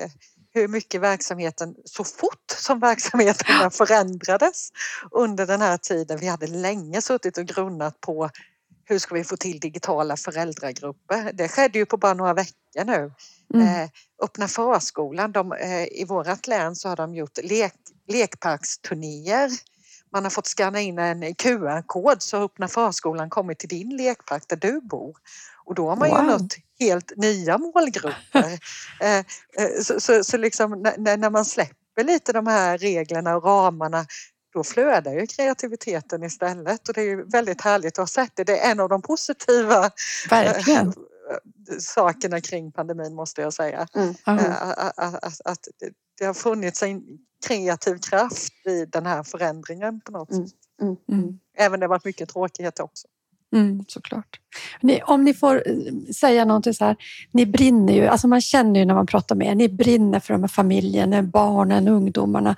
hur mycket verksamheten, så fort som verksamheten förändrades under den här tiden. Vi hade länge suttit och grunnat på hur ska vi få till digitala föräldragrupper? Det skedde ju på bara några veckor nu. Mm. Eh, öppna förskolan, de, eh, i vårt län så har de gjort lek, lekparksturnéer man har fått scanna in en QR-kod så öppnar förskolan kommit till din lekpark där du bor. Och då har man wow. ju nått helt nya målgrupper. Eh, eh, så, så, så liksom när, när man släpper lite de här reglerna och ramarna då flödar ju kreativiteten istället och det är väldigt härligt att ha sett det. Det är en av de positiva Verkligen. sakerna kring pandemin måste jag säga. Mm. Att, att, att, det har funnits en kreativ kraft i den här förändringen på något mm. sätt. Mm. Mm. Även om det har varit mycket tråkigheter också.
Mm, såklart. Ni, om ni får eh, säga någonting så här. Ni brinner ju, alltså man känner ju när man pratar med er, ni brinner för de här familjerna, barnen, ungdomarna.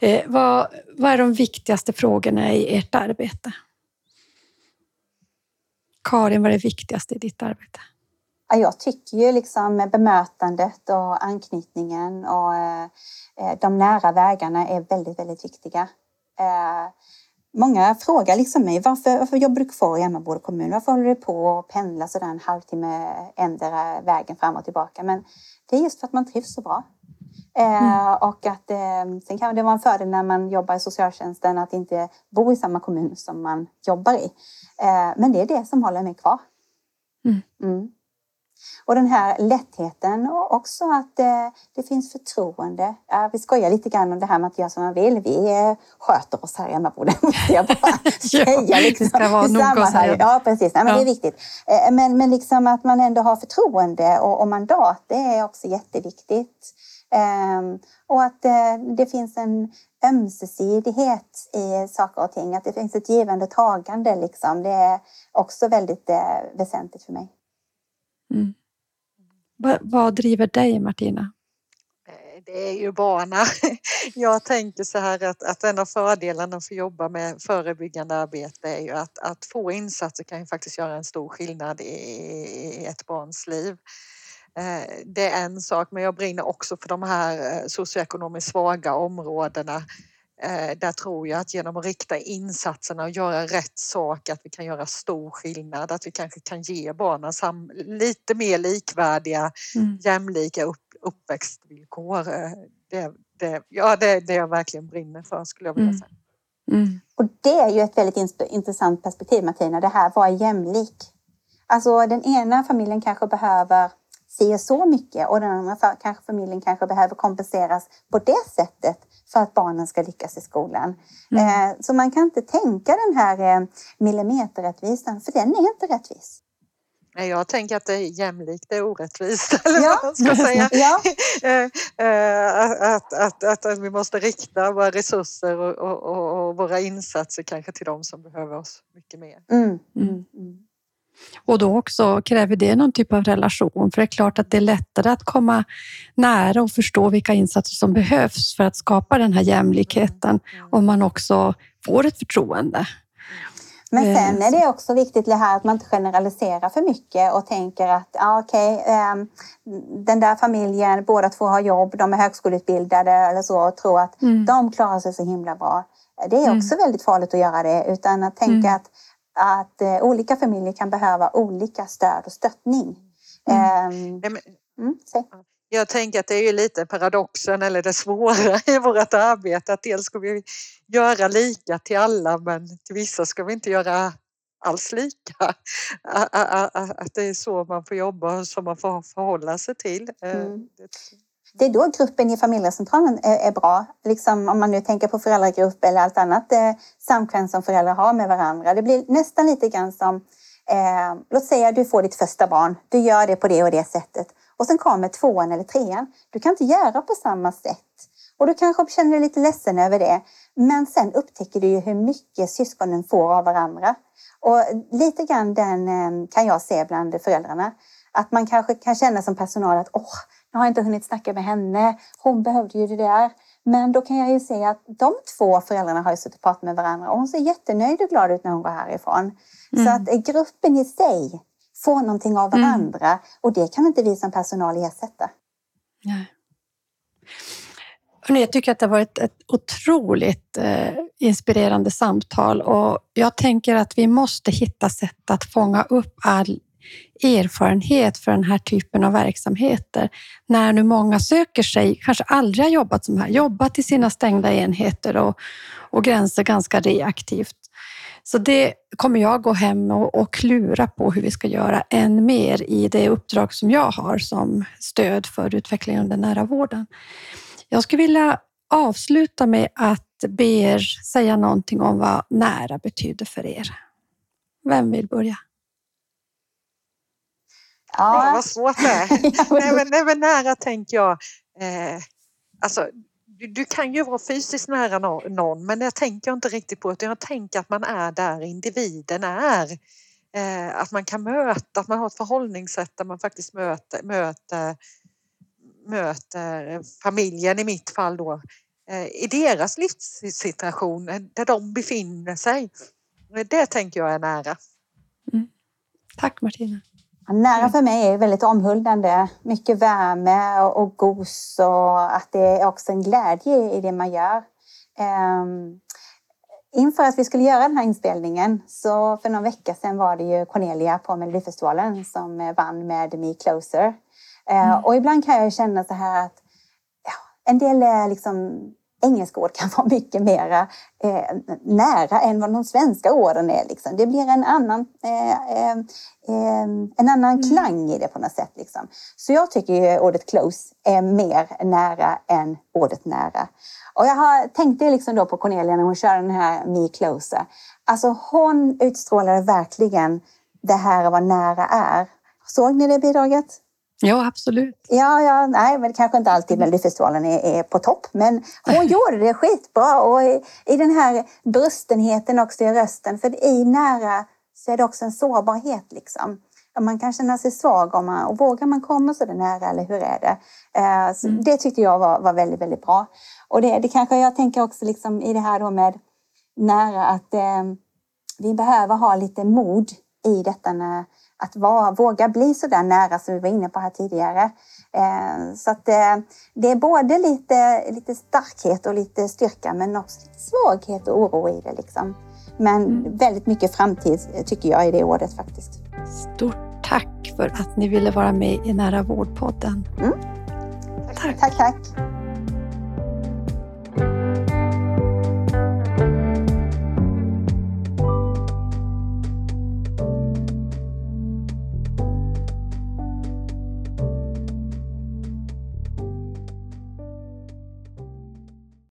Eh, vad, vad är de viktigaste frågorna i ert arbete? Karin, vad är det viktigaste i ditt arbete?
Jag tycker ju liksom bemötandet och anknytningen och eh, de nära vägarna är väldigt, väldigt viktiga. Eh, många frågar liksom mig varför, varför jobbar du kvar i Emmaboda kommun? Varför håller du på att pendla sådär en halvtimme ändra vägen fram och tillbaka? Men det är just för att man trivs så bra. Mm. Och att, eh, sen kan det vara en fördel när man jobbar i socialtjänsten att inte bo i samma kommun som man jobbar i. Eh, men det är det som håller mig kvar. Mm. Mm. Och den här lättheten och också att eh, det finns förtroende. Ja, vi skojar lite grann om det här med att göra som man vill. Vi eh, sköter oss här i Emmaboda, måste jag bara säga. Liksom,
det ska vara noga
Ja, precis. Nej, men ja. Det är viktigt. Eh, men, men liksom att man ändå har förtroende och, och mandat, det är också jätteviktigt. Um, och att uh, det finns en ömsesidighet i saker och ting. Att det finns ett givande och tagande. Liksom. Det är också väldigt uh, väsentligt för mig.
Mm. Vad, vad driver dig Martina?
Eh, det är ju barnen. Jag tänker så här att, att en av fördelarna för att jobba med förebyggande arbete är ju att, att få insatser kan ju faktiskt göra en stor skillnad i, i ett barns liv. Eh, det är en sak, men jag brinner också för de här eh, socioekonomiskt svaga områdena Eh, där tror jag att genom att rikta insatserna och göra rätt sak att vi kan göra stor skillnad. Att vi kanske kan ge barnen lite mer likvärdiga, mm. jämlika upp, uppväxtvillkor. Eh, det, det, ja, det är det jag verkligen brinner för skulle jag vilja mm. säga.
Mm. Och det är ju ett väldigt intressant perspektiv Martina, det här vad är jämlik? Alltså den ena familjen kanske behöver si så mycket och den andra kanske familjen kanske behöver kompenseras på det sättet för att barnen ska lyckas i skolan. Mm. Eh, så man kan inte tänka den här eh, millimeterrättvisan, för den är inte rättvis.
Jag tänker att det är jämlikt, det är orättvist. Eller ja. vad ska säga.
ja.
Eh, att, att, att, att, vi måste rikta våra resurser och, och, och, och, våra insatser kanske till de som behöver oss mycket mer.
Mm. Mm. Mm.
Och då också kräver det någon typ av relation. För det är klart att det är lättare att komma nära och förstå vilka insatser som behövs för att skapa den här jämlikheten om man också får ett förtroende.
Men sen är det också viktigt det här att man inte generaliserar för mycket och tänker att ja, okej, okay, ehm, den där familjen, båda två har jobb, de är högskoleutbildade eller så och tror att mm. de klarar sig så himla bra. Det är också mm. väldigt farligt att göra det utan att tänka mm. att att eh, olika familjer kan behöva olika stöd och stöttning. Mm. Eh,
mm, jag tänker att det är ju lite paradoxen eller det svåra i vårt arbete att dels ska vi göra lika till alla men till vissa ska vi inte göra alls lika. Att det är så man får jobba och så man får förhålla sig till. Eh, mm.
Det är då gruppen i familjecentralen är, är bra. Liksom om man nu tänker på föräldragrupp eller allt annat eh, samkväm som föräldrar har med varandra. Det blir nästan lite grann som, eh, låt säga du får ditt första barn. Du gör det på det och det sättet. Och sen kommer tvåan eller trean. Du kan inte göra på samma sätt. Och du kanske känner dig lite ledsen över det. Men sen upptäcker du ju hur mycket syskonen får av varandra. Och lite grann den eh, kan jag se bland föräldrarna. Att man kanske kan känna som personal att åh, jag har inte hunnit snacka med henne. Hon behövde ju det där. Men då kan jag ju se att de två föräldrarna har ju suttit och pratat med varandra och hon ser jättenöjd och glad ut när hon går härifrån. Mm. Så att gruppen i sig får någonting av mm. varandra mm. och det kan inte vi som personal ersätta.
Nej. Jag tycker att det har varit ett otroligt eh, inspirerande samtal och jag tänker att vi måste hitta sätt att fånga upp all erfarenhet för den här typen av verksamheter. När nu många söker sig, kanske aldrig har jobbat som här, jobbat i sina stängda enheter och, och gränser ganska reaktivt. Så det kommer jag gå hem och, och klura på hur vi ska göra än mer i det uppdrag som jag har som stöd för utvecklingen av den nära vården. Jag skulle vilja avsluta med att be er säga någonting om vad nära betyder för er. Vem vill börja?
Ja, ja vad svårt det är. nej, men, nej, men nära tänker jag. Eh, alltså, du, du, kan ju vara fysiskt nära någon men det tänker jag inte riktigt på utan jag tänker att man är där individen är. Eh, att man kan möta, att man har ett förhållningssätt där man faktiskt möter, möter, möter familjen i mitt fall då eh, i deras livssituation där de befinner sig. Det tänker jag är nära.
Mm. Tack Martina.
Nära mm. för mig är väldigt omhuldande. Mycket värme och gos och att det är också en glädje i det man gör. Um, inför att vi skulle göra den här inspelningen så för någon vecka sedan var det ju Cornelia på Melodifestivalen som vann med Me Closer. Uh, mm. Och ibland kan jag känna så här att en del är liksom engelska ord kan vara mycket mer eh, nära än vad de svenska orden är. Liksom. Det blir en annan, eh, eh, eh en annan mm. klang i det på något sätt. Liksom. Så jag tycker ordet close är mer nära än ordet nära. Och jag har tänkt det liksom då på Cornelia när hon kör den här Me Closer. Alltså hon utstrålade verkligen det här vad nära är. Såg ni det bidraget?
Ja, absolut.
Ja, ja, nej, men kanske inte alltid Melodifestivalen är, är på topp, men hon gjorde det skitbra och i, i den här brustenheten också i rösten, för i nära så är det också en sårbarhet liksom. Man kan känna sig svag om man, och vågar man komma så där nära eller hur är det? Eh, mm. Det tyckte jag var, var väldigt, väldigt bra. Och det, det kanske jag tänker också liksom i det här då med nära att eh, vi behöver ha lite mod i detta när, att vara, våga bli så där nära som vi var inne på här tidigare. Eh, så att eh, det är både lite, lite starkhet och lite styrka men också lite svaghet och oro i det. Liksom. Men mm. väldigt mycket framtid tycker jag i det ordet faktiskt.
Stort tack för att ni ville vara med i Nära vårdpodden. Mm.
Tack. tack, tack.